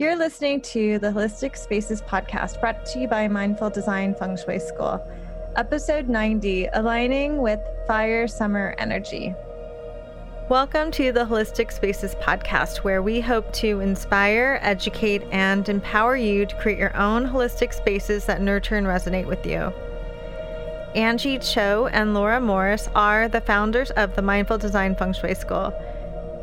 You're listening to the Holistic Spaces podcast brought to you by Mindful Design Feng Shui School, episode 90 Aligning with Fire Summer Energy. Welcome to the Holistic Spaces podcast, where we hope to inspire, educate, and empower you to create your own holistic spaces that nurture and resonate with you. Angie Cho and Laura Morris are the founders of the Mindful Design Feng Shui School.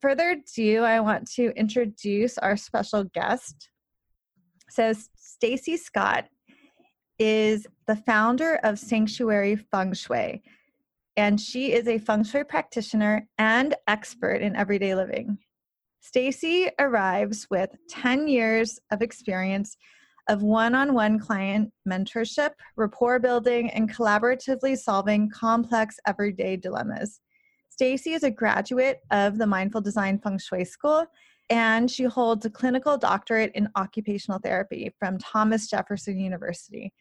further ado, I want to introduce our special guest. So, Stacy Scott is the founder of Sanctuary Feng Shui, and she is a feng shui practitioner and expert in everyday living. Stacy arrives with 10 years of experience of one-on-one client mentorship, rapport building, and collaboratively solving complex everyday dilemmas. Stacy is a graduate of the Mindful Design Feng Shui School, and she holds a clinical doctorate in occupational therapy from Thomas Jefferson University.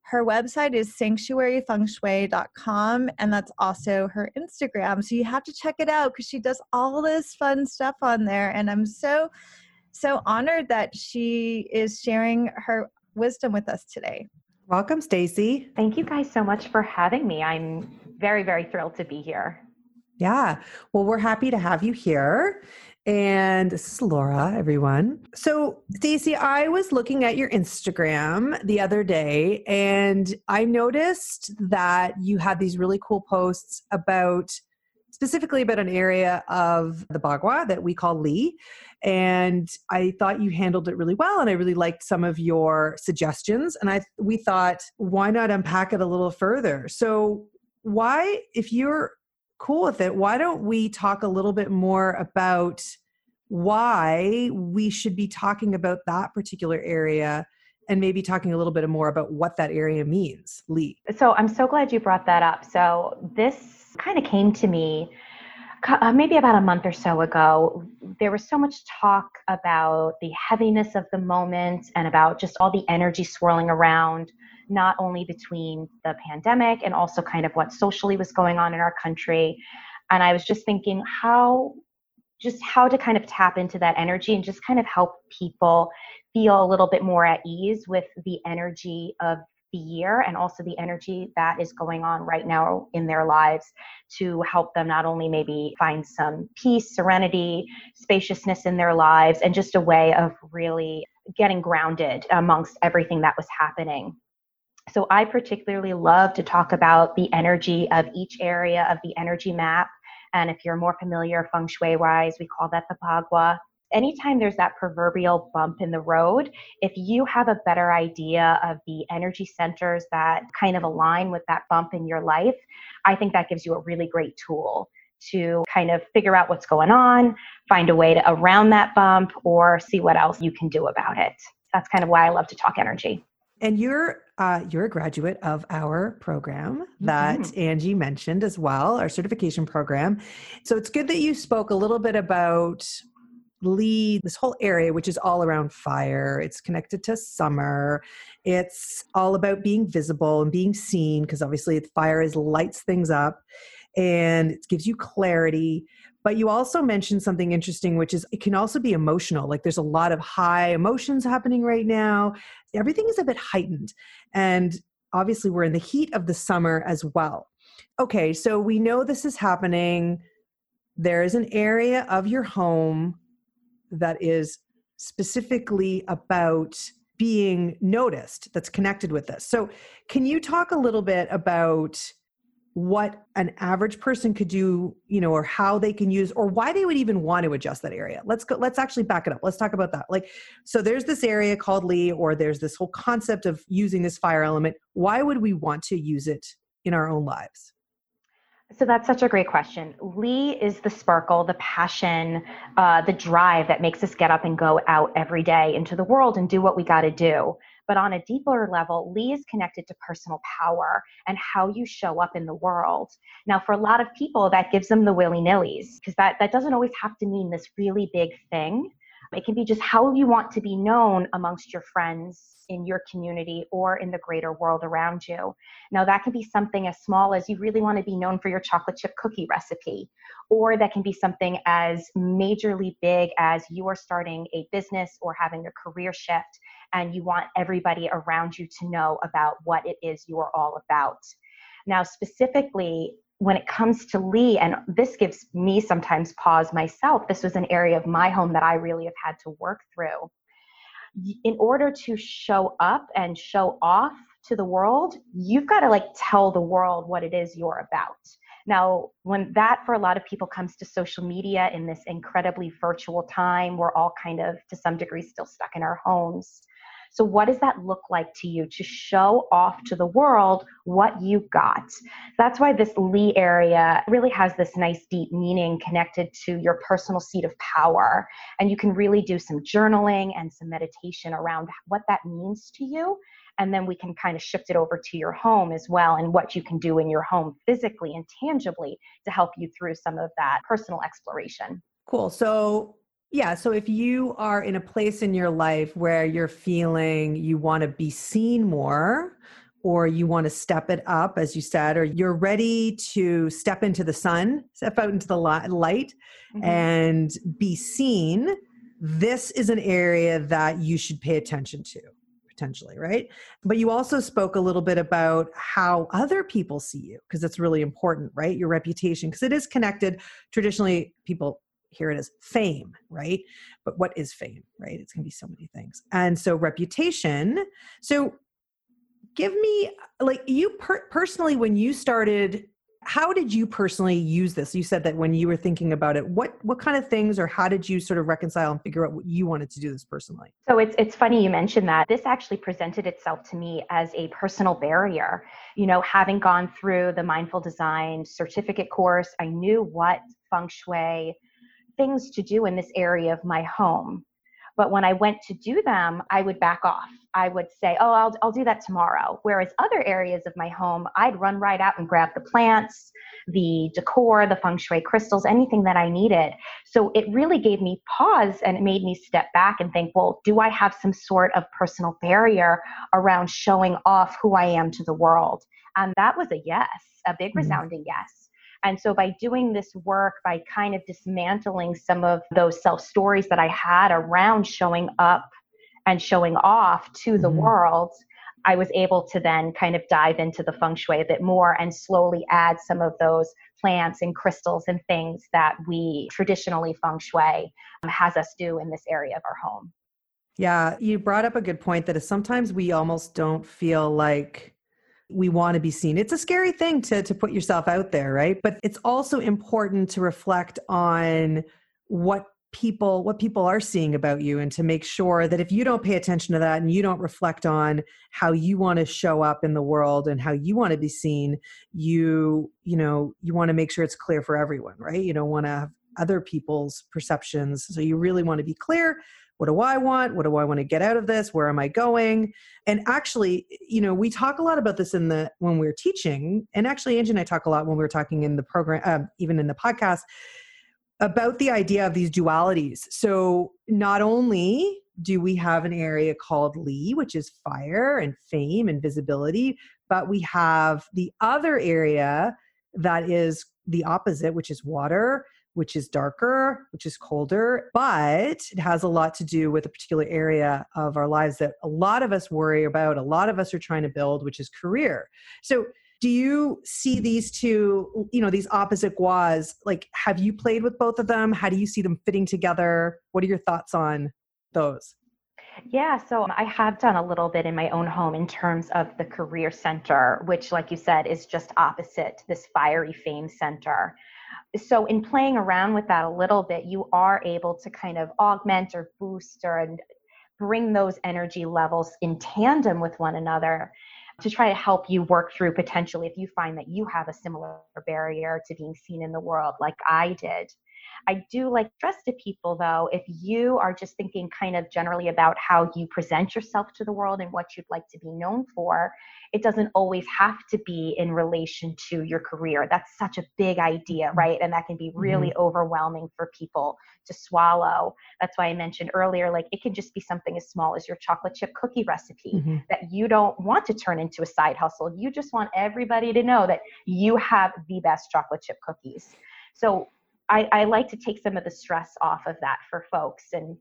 Her website is sanctuaryfengshui.com, and that's also her Instagram. So you have to check it out because she does all this fun stuff on there. And I'm so, so honored that she is sharing her wisdom with us today. Welcome, Stacy. Thank you guys so much for having me. I'm very, very thrilled to be here. Yeah. Well, we're happy to have you here. And this is Laura, everyone. So, Stacy, I was looking at your Instagram the other day and I noticed that you had these really cool posts about specifically about an area of the Bagua that we call Li. And I thought you handled it really well and I really liked some of your suggestions and I we thought why not unpack it a little further. So, why if you're cool with it, why don't we talk a little bit more about why we should be talking about that particular area and maybe talking a little bit more about what that area means, Li? So I'm so glad you brought that up. So this kind of came to me uh, maybe about a month or so ago. There was so much talk about the heaviness of the moment and about just all the energy swirling around not only between the pandemic and also kind of what socially was going on in our country. And I was just thinking how just how to kind of tap into that energy and just kind of help people feel a little bit more at ease with the energy of the year and also the energy that is going on right now in their lives to help them not only maybe find some peace, serenity, spaciousness in their lives, and just a way of really getting grounded amongst everything that was happening. So I particularly love to talk about the energy of each area of the energy map. And if you're more familiar feng shui wise, we call that the bagua. Anytime there's that proverbial bump in the road, if you have a better idea of the energy centers that kind of align with that bump in your life, I think that gives you a really great tool to kind of figure out what's going on, find a way to around that bump, or see what else you can do about it. That's kind of why I love to talk energy. And you're uh, you're a graduate of our program that mm-hmm. Angie mentioned as well, our certification program. So it's good that you spoke a little bit about Li this whole area which is all around fire it's connected to summer it's all about being visible and being seen because obviously fire is lights things up and it gives you clarity but you also mentioned something interesting, which is it can also be emotional. Like there's a lot of high emotions happening right now. Everything is a bit heightened. And obviously, we're in the heat of the summer as well. Okay, so we know this is happening. There is an area of your home that is specifically about being noticed that's connected with this. So, can you talk a little bit about what an average person could do you know or how they can use or why they would even want to adjust that area. Let's go let's actually back it up. Let's talk about that. Like so there's this area called Li or there's this whole concept of using this fire element. Why would we want to use it in our own lives? So that's such a great question. Li is the sparkle, the passion, uh, the drive that makes us get up and go out every day into the world and do what we got to do. But on a deeper level, Li is connected to personal power and how you show up in the world. Now, for a lot of people, that gives them the willy nillys because that, that doesn't always have to mean this really big thing. It can be just how you want to be known amongst your friends in your community or in the greater world around you. Now, that can be something as small as you really want to be known for your chocolate chip cookie recipe, or that can be something as majorly big as you are starting a business or having a career shift and you want everybody around you to know about what it is you are all about. Now, specifically, when it comes to Li, and this gives me sometimes pause myself, this was an area of my home that I really have had to work through. In order to show up and show off to the world, you've got to like tell the world what it is you're about. Now, when that for a lot of people comes to social media in this incredibly virtual time, we're all kind of to some degree still stuck in our homes. So, what does that look like to you to show off to the world what you got? That's why this Li area really has this nice deep meaning connected to your personal seat of power. And you can really do some journaling and some meditation around what that means to you. And then we can kind of shift it over to your home as well and what you can do in your home physically and tangibly to help you through some of that personal exploration. Cool. So, yeah. So if you are in a place in your life where you're feeling you want to be seen more, or you want to step it up, as you said, or you're ready to step into the sun, step out into the light mm-hmm. and be seen, this is an area that you should pay attention to potentially, right? But you also spoke a little bit about how other people see you because it's really important, right? Your reputation, because it is connected. Traditionally, people hear it as fame, right? But what is fame, right? It's going to be so many things. And so reputation. So give me like you per- personally when you started how did you personally use this you said that when you were thinking about it what what kind of things or how did you sort of reconcile and figure out what you wanted to do this personally so it's it's funny you mentioned that this actually presented itself to me as a personal barrier you know having gone through the mindful design certificate course i knew what feng shui things to do in this area of my home. But when I went to do them, I would back off. I would say, oh, I'll, I'll do that tomorrow. Whereas other areas of my home, I'd run right out and grab the plants, the decor, the feng shui crystals, anything that I needed. So it really gave me pause and it made me step back and think, well, do I have some sort of personal barrier around showing off who I am to the world? And that was a yes, a big mm-hmm. resounding yes. And so by doing this work, by kind of dismantling some of those self stories that I had around showing up and showing off to the mm-hmm. world, I was able to then kind of dive into the feng shui a bit more and slowly add some of those plants and crystals and things that we traditionally feng shui um, has us do in this area of our home. Yeah, you brought up a good point that sometimes we almost don't feel like we want to be seen. It's a scary thing to to put yourself out there, right? But it's also important to reflect on what people what people are seeing about you and to make sure that if you don't pay attention to that and you don't reflect on how you want to show up in the world and how you want to be seen you you know you want to make sure it's clear for everyone right you don't want to have other people's perceptions so you really want to be clear what do I want? What do I want to get out of this? Where am I going? And actually, you know, we talk a lot about this in the when we're teaching, and actually, Angie and I talk a lot when we are talking in the program, um, even in the podcast, about the idea of these dualities. So not only do we have an area called Li, which is fire and fame and visibility, but we have the other area that is the opposite, which is water which is darker, which is colder, but it has a lot to do with a particular area of our lives that a lot of us worry about, a lot of us are trying to build, which is career. So, do you see these two, you know, these opposite guas? Like, have you played with both of them? How do you see them fitting together? What are your thoughts on those? Yeah, so I have done a little bit in my own home in terms of the career center, which, like you said, is just opposite this fiery fame center so in playing around with that a little bit you are able to kind of augment or boost or and bring those energy levels in tandem with one another to try to help you work through potentially if you find that you have a similar barrier to being seen in the world like I did. I do like stress to people though, if you are just thinking kind of generally about how you present yourself to the world and what you'd like to be known for, it doesn't always have to be in relation to your career. That's such a big idea, mm-hmm. right? And that can be really mm-hmm. overwhelming for people to swallow. That's why I mentioned earlier, like it can just be something as small as your chocolate chip cookie recipe mm-hmm. that you don't want to turn into a side hustle. You just want everybody to know that you have the best chocolate chip cookies. So I, I like to take some of the stress off of that for folks and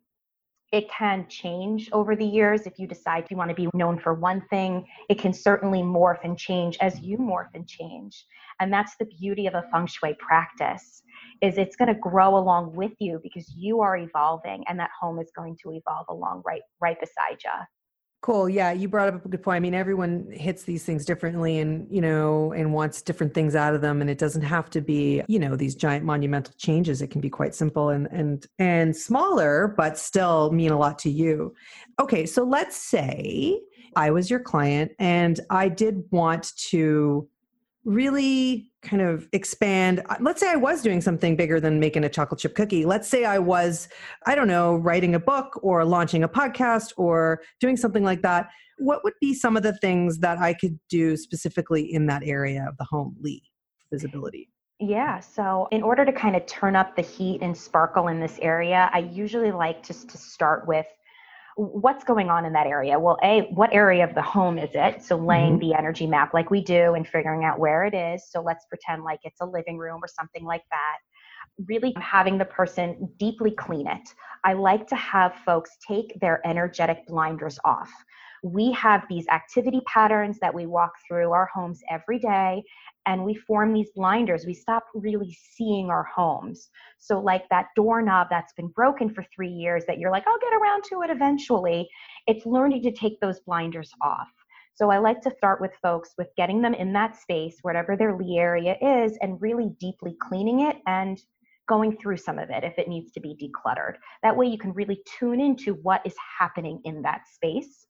it can change over the years if you decide you want to be known for one thing. It can certainly morph and change as you morph and change and that's the beauty of a feng shui practice is it's going to grow along with you because you are evolving and that home is going to evolve along right right beside you Cool. Yeah, you brought up a good point. I mean, everyone hits these things differently and, you know, and wants different things out of them and it doesn't have to be, you know, these giant monumental changes. It can be quite simple and and and smaller but still mean a lot to you. Okay, so let's say I was your client and I did want to really kind of expand uh, let's say i was doing something bigger than making a chocolate chip cookie. Let's say i was i don't know writing a book or launching a podcast or doing something like that. What would be some of the things that i could do specifically in that area of the home Li visibility? Yeah, so in order to kind of turn up the heat and sparkle in this area, I usually like just to start with what's going on in that area? Well a what area of the home is it? So laying mm-hmm. the energy map like we do and figuring out where it is. So let's pretend like it's a living room or something like that. Really having the person deeply clean it. I like to have folks take their energetic blinders off we have these activity patterns that we walk through our homes every day and we form these blinders. We stop really seeing our homes. So, like that doorknob that's been broken for three years that you're like, I'll get around to it eventually, it's learning to take those blinders off. So, I like to start with folks with getting them in that space, whatever their Li area is, and really deeply cleaning it and going through some of it if it needs to be decluttered. That way, you can really tune into what is happening in that space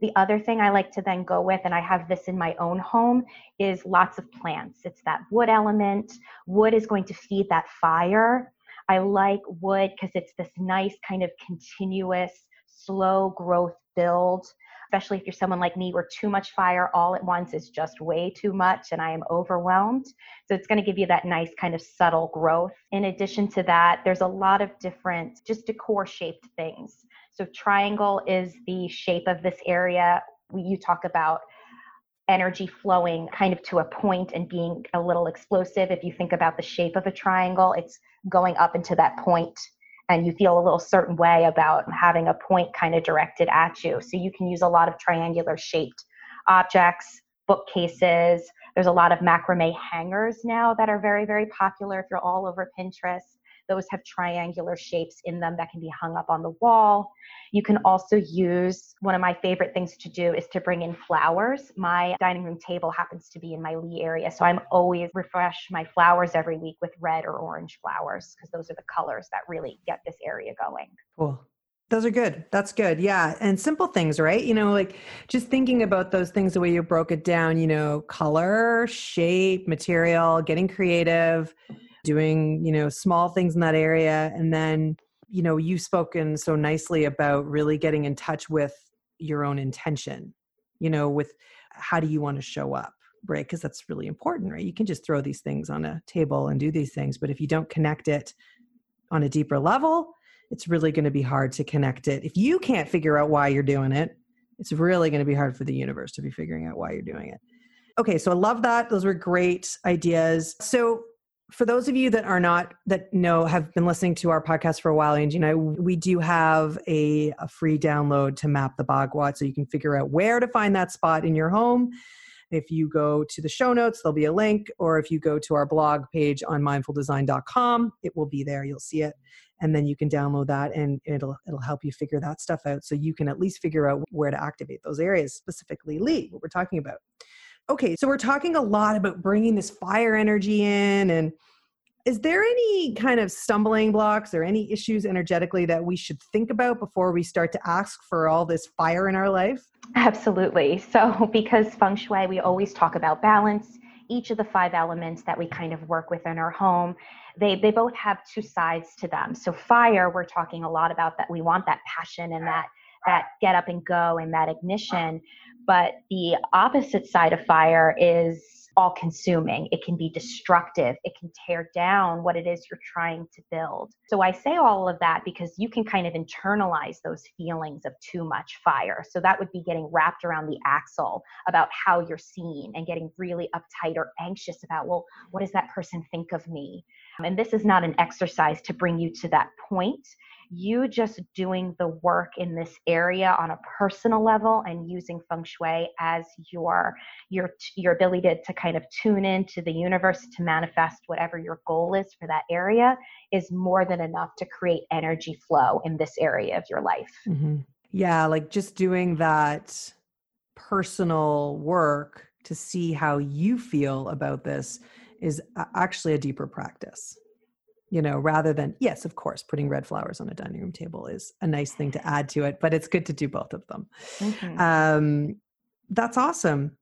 the other thing I like to then go with, and I have this in my own home, is lots of plants. It's that wood element. Wood is going to feed that fire. I like wood because it's this nice kind of continuous, slow growth build especially if you're someone like me where too much fire all at once is just way too much and I am overwhelmed. So it's going to give you that nice kind of subtle growth. In addition to that, there's a lot of different just decor shaped things. So triangle is the shape of this area. You talk about energy flowing kind of to a point and being a little explosive. If you think about the shape of a triangle, it's going up into that point and you feel a little certain way about having a point kind of directed at you. So you can use a lot of triangular shaped objects, bookcases. There's a lot of macrame hangers now that are very, very popular if you're all over Pinterest. Those have triangular shapes in them that can be hung up on the wall. You can also use one of my favorite things to do is to bring in flowers. My dining room table happens to be in my Li area, so I'm always refresh my flowers every week with red or orange flowers because those are the colors that really get this area going. Cool. Those are good. That's good. Yeah. And simple things, right? You know, like just thinking about those things the way you broke it down, you know, color, shape, material, getting creative, doing you know small things in that area. And then you know you've spoken so nicely about really getting in touch with your own intention you know with how do you want to show up right? Because that's really important right? You can just throw these things on a table and do these things but if you don't connect it on a deeper level it's really going to be hard to connect it. If you can't figure out why you're doing it it's really going to be hard for the universe to be figuring out why you're doing it. Okay so i love that. Those were great ideas. So for those of you that are not that know have been listening to our podcast for a while and you know we do have a, a free download to map the bagua so you can figure out where to find that spot in your home. If you go to the show notes there'll be a link or if you go to our blog page on mindfuldesign.com it will be there you'll see it. And then you can download that and it'll it'll help you figure that stuff out so you can at least figure out where to activate those areas specifically Li what we're talking about okay, so we're talking a lot about bringing this fire energy in and is there any kind of stumbling blocks or any issues energetically that we should think about before we start to ask for all this fire in our life? Absolutely. So, because feng shui, we always talk about balance. Each of the five elements that we kind of work with in our home, they, they both have two sides to them. So, fire, we're talking a lot about that we want that passion and that that get up and go and that ignition. But the opposite side of fire is all consuming. It can be destructive. It can tear down what it is you're trying to build. So I say all of that because you can kind of internalize those feelings of too much fire. So that would be getting wrapped around the axle about how you're seen and getting really uptight or anxious about, well, what does that person think of me? And this is not an exercise to bring you to that point you just doing the work in this area on a personal level and using feng shui as your your your ability to, to kind of tune into the universe to manifest whatever your goal is for that area is more than enough to create energy flow in this area of your life mm-hmm. yeah like just doing that personal work to see how you feel about this is actually a deeper practice you know, rather than, yes, of course, putting red flowers on a dining room table is a nice thing to add to it, but it's good to do both of them. Mm-hmm. Um, that's awesome.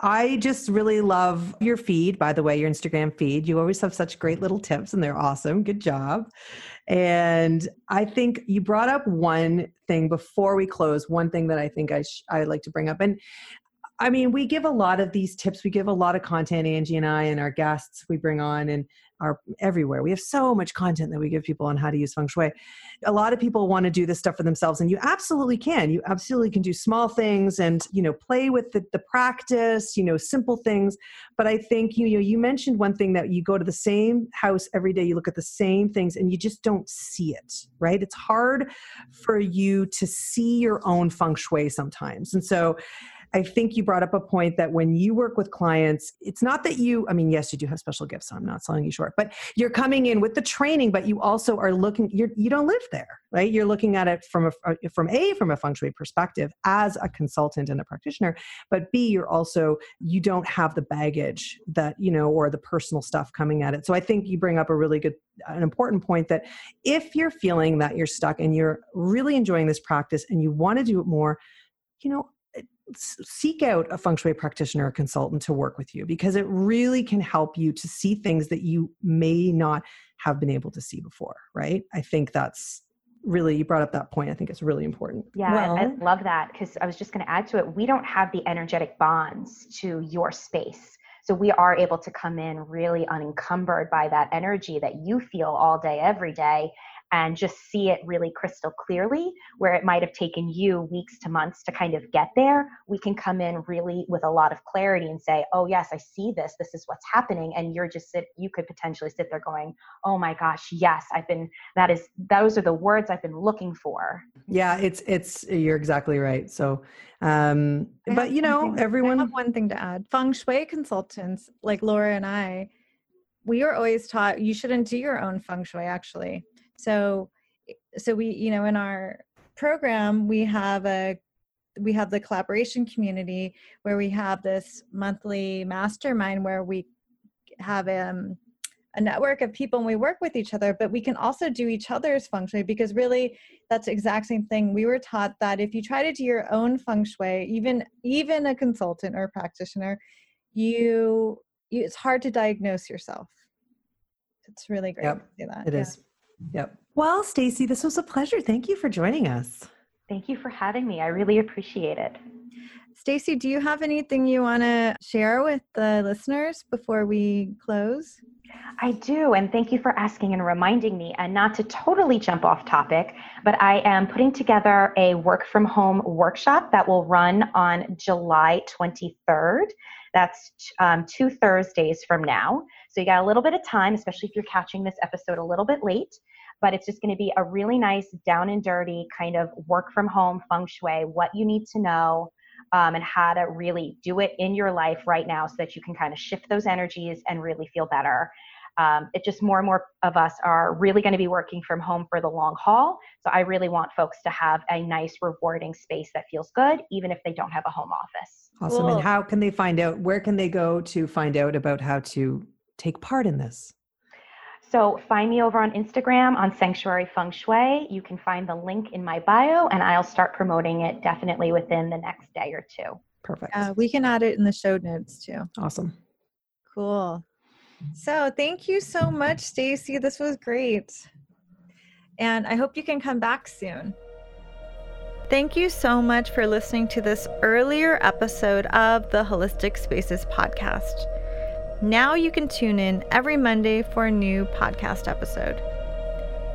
I just really love your feed, by the way, your Instagram feed. You always have such great little tips and they're awesome. Good job. And I think you brought up one thing before we close, one thing that I think I sh- I like to bring up. And I mean, we give a lot of these tips. We give a lot of content, Angie and I, and our guests we bring on, and are everywhere. We have so much content that we give people on how to use feng shui. A lot of people want to do this stuff for themselves, and you absolutely can. You absolutely can do small things and you know play with the, the practice, you know, simple things. But I think you know you mentioned one thing that you go to the same house every day, you look at the same things, and you just don't see it. Right? It's hard for you to see your own feng shui sometimes, and so I think you brought up a point that when you work with clients, it's not that you, I mean, yes, you do have special gifts, so I'm not selling you short, but you're coming in with the training, but you also are looking, you're, you don't live there, right? You're looking at it from a, uh, from a, from a feng shui perspective as a consultant and a practitioner, but B, you're also, you don't have the baggage that, you know, or the personal stuff coming at it. So I think you bring up a really good, an important point that if you're feeling that you're stuck and you're really enjoying this practice and you want to do it more, you know, seek out a feng shui practitioner or consultant to work with you because it really can help you to see things that you may not have been able to see before right? I think that's really you brought up that point. I think it's really important. Yeah well, i love that because i was just going to add to it. We don't have the energetic bonds to your space. So we are able to come in really unencumbered by that energy that you feel all day every day and just see it really crystal clearly where it might have taken you weeks to months to kind of get there we can come in really with a lot of clarity and say oh yes i see this. This is what's happening. And you're just sit you could potentially sit there going oh my gosh yes i've been that is those are the words i've been looking for. Yeah it's it's you're exactly right. So um but you know everyone I have one thing to add. Feng shui consultants like laura and i we are always taught you shouldn't do your own feng shui actually so so we you know in our program we have a we have the collaboration community where we have this monthly mastermind where we have um, a network of people and we work with each other but we can also do each other's feng shui because really that's the exact same thing we were taught that if you try to do your own feng shui even even a consultant or a practitioner you, you it's hard to diagnose yourself it's really great yep, to see that It yeah. is. Yep. Well, Stacy, this was a pleasure. Thank you for joining us. Thank you for having me. I really appreciate it. Stacy, do you have anything you want to share with the listeners before we close? I do, and thank you for asking and reminding me. And not to totally jump off topic, but I am putting together a work from home workshop that will run on July 23rd. That's um, two Thursdays from now. So you got a little bit of time, especially if you're catching this episode a little bit late. But it's just going to be a really nice, down and dirty kind of work from home feng shui, what you need to know, um, and how to really do it in your life right now so that you can kind of shift those energies and really feel better. Um, it just more and more of us are really going to be working from home for the long haul. So I really want folks to have a nice, rewarding space that feels good, even if they don't have a home office. Awesome. Cool. And how can they find out? Where can they go to find out about how to take part in this? So find me over on Instagram on Sanctuary Feng Shui. You can find the link in my bio, and I'll start promoting it definitely within the next day or two. Perfect. Uh, we can add it in the show notes too. Awesome. Cool. So thank you so much, Stacy. This was great. And I hope you can come back soon. Thank you so much for listening to this earlier episode of the Holistic Spaces podcast. Now you can tune in every Monday for a new podcast episode.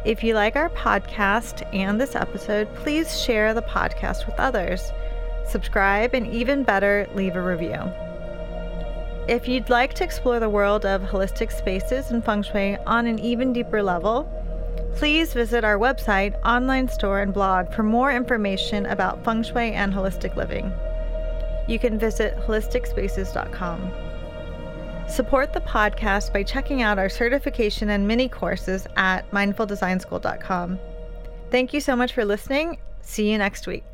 If you like our podcast and this episode, please share the podcast with others. Subscribe and even better, leave a review. If you'd like to explore the world of holistic spaces and feng shui on an even deeper level, please visit our website, online store, and blog for more information about feng shui and holistic living. You can visit holisticspaces.com. Support the podcast by checking out our certification and mini courses at mindfuldesignschool.com. Thank you so much for listening. See you next week.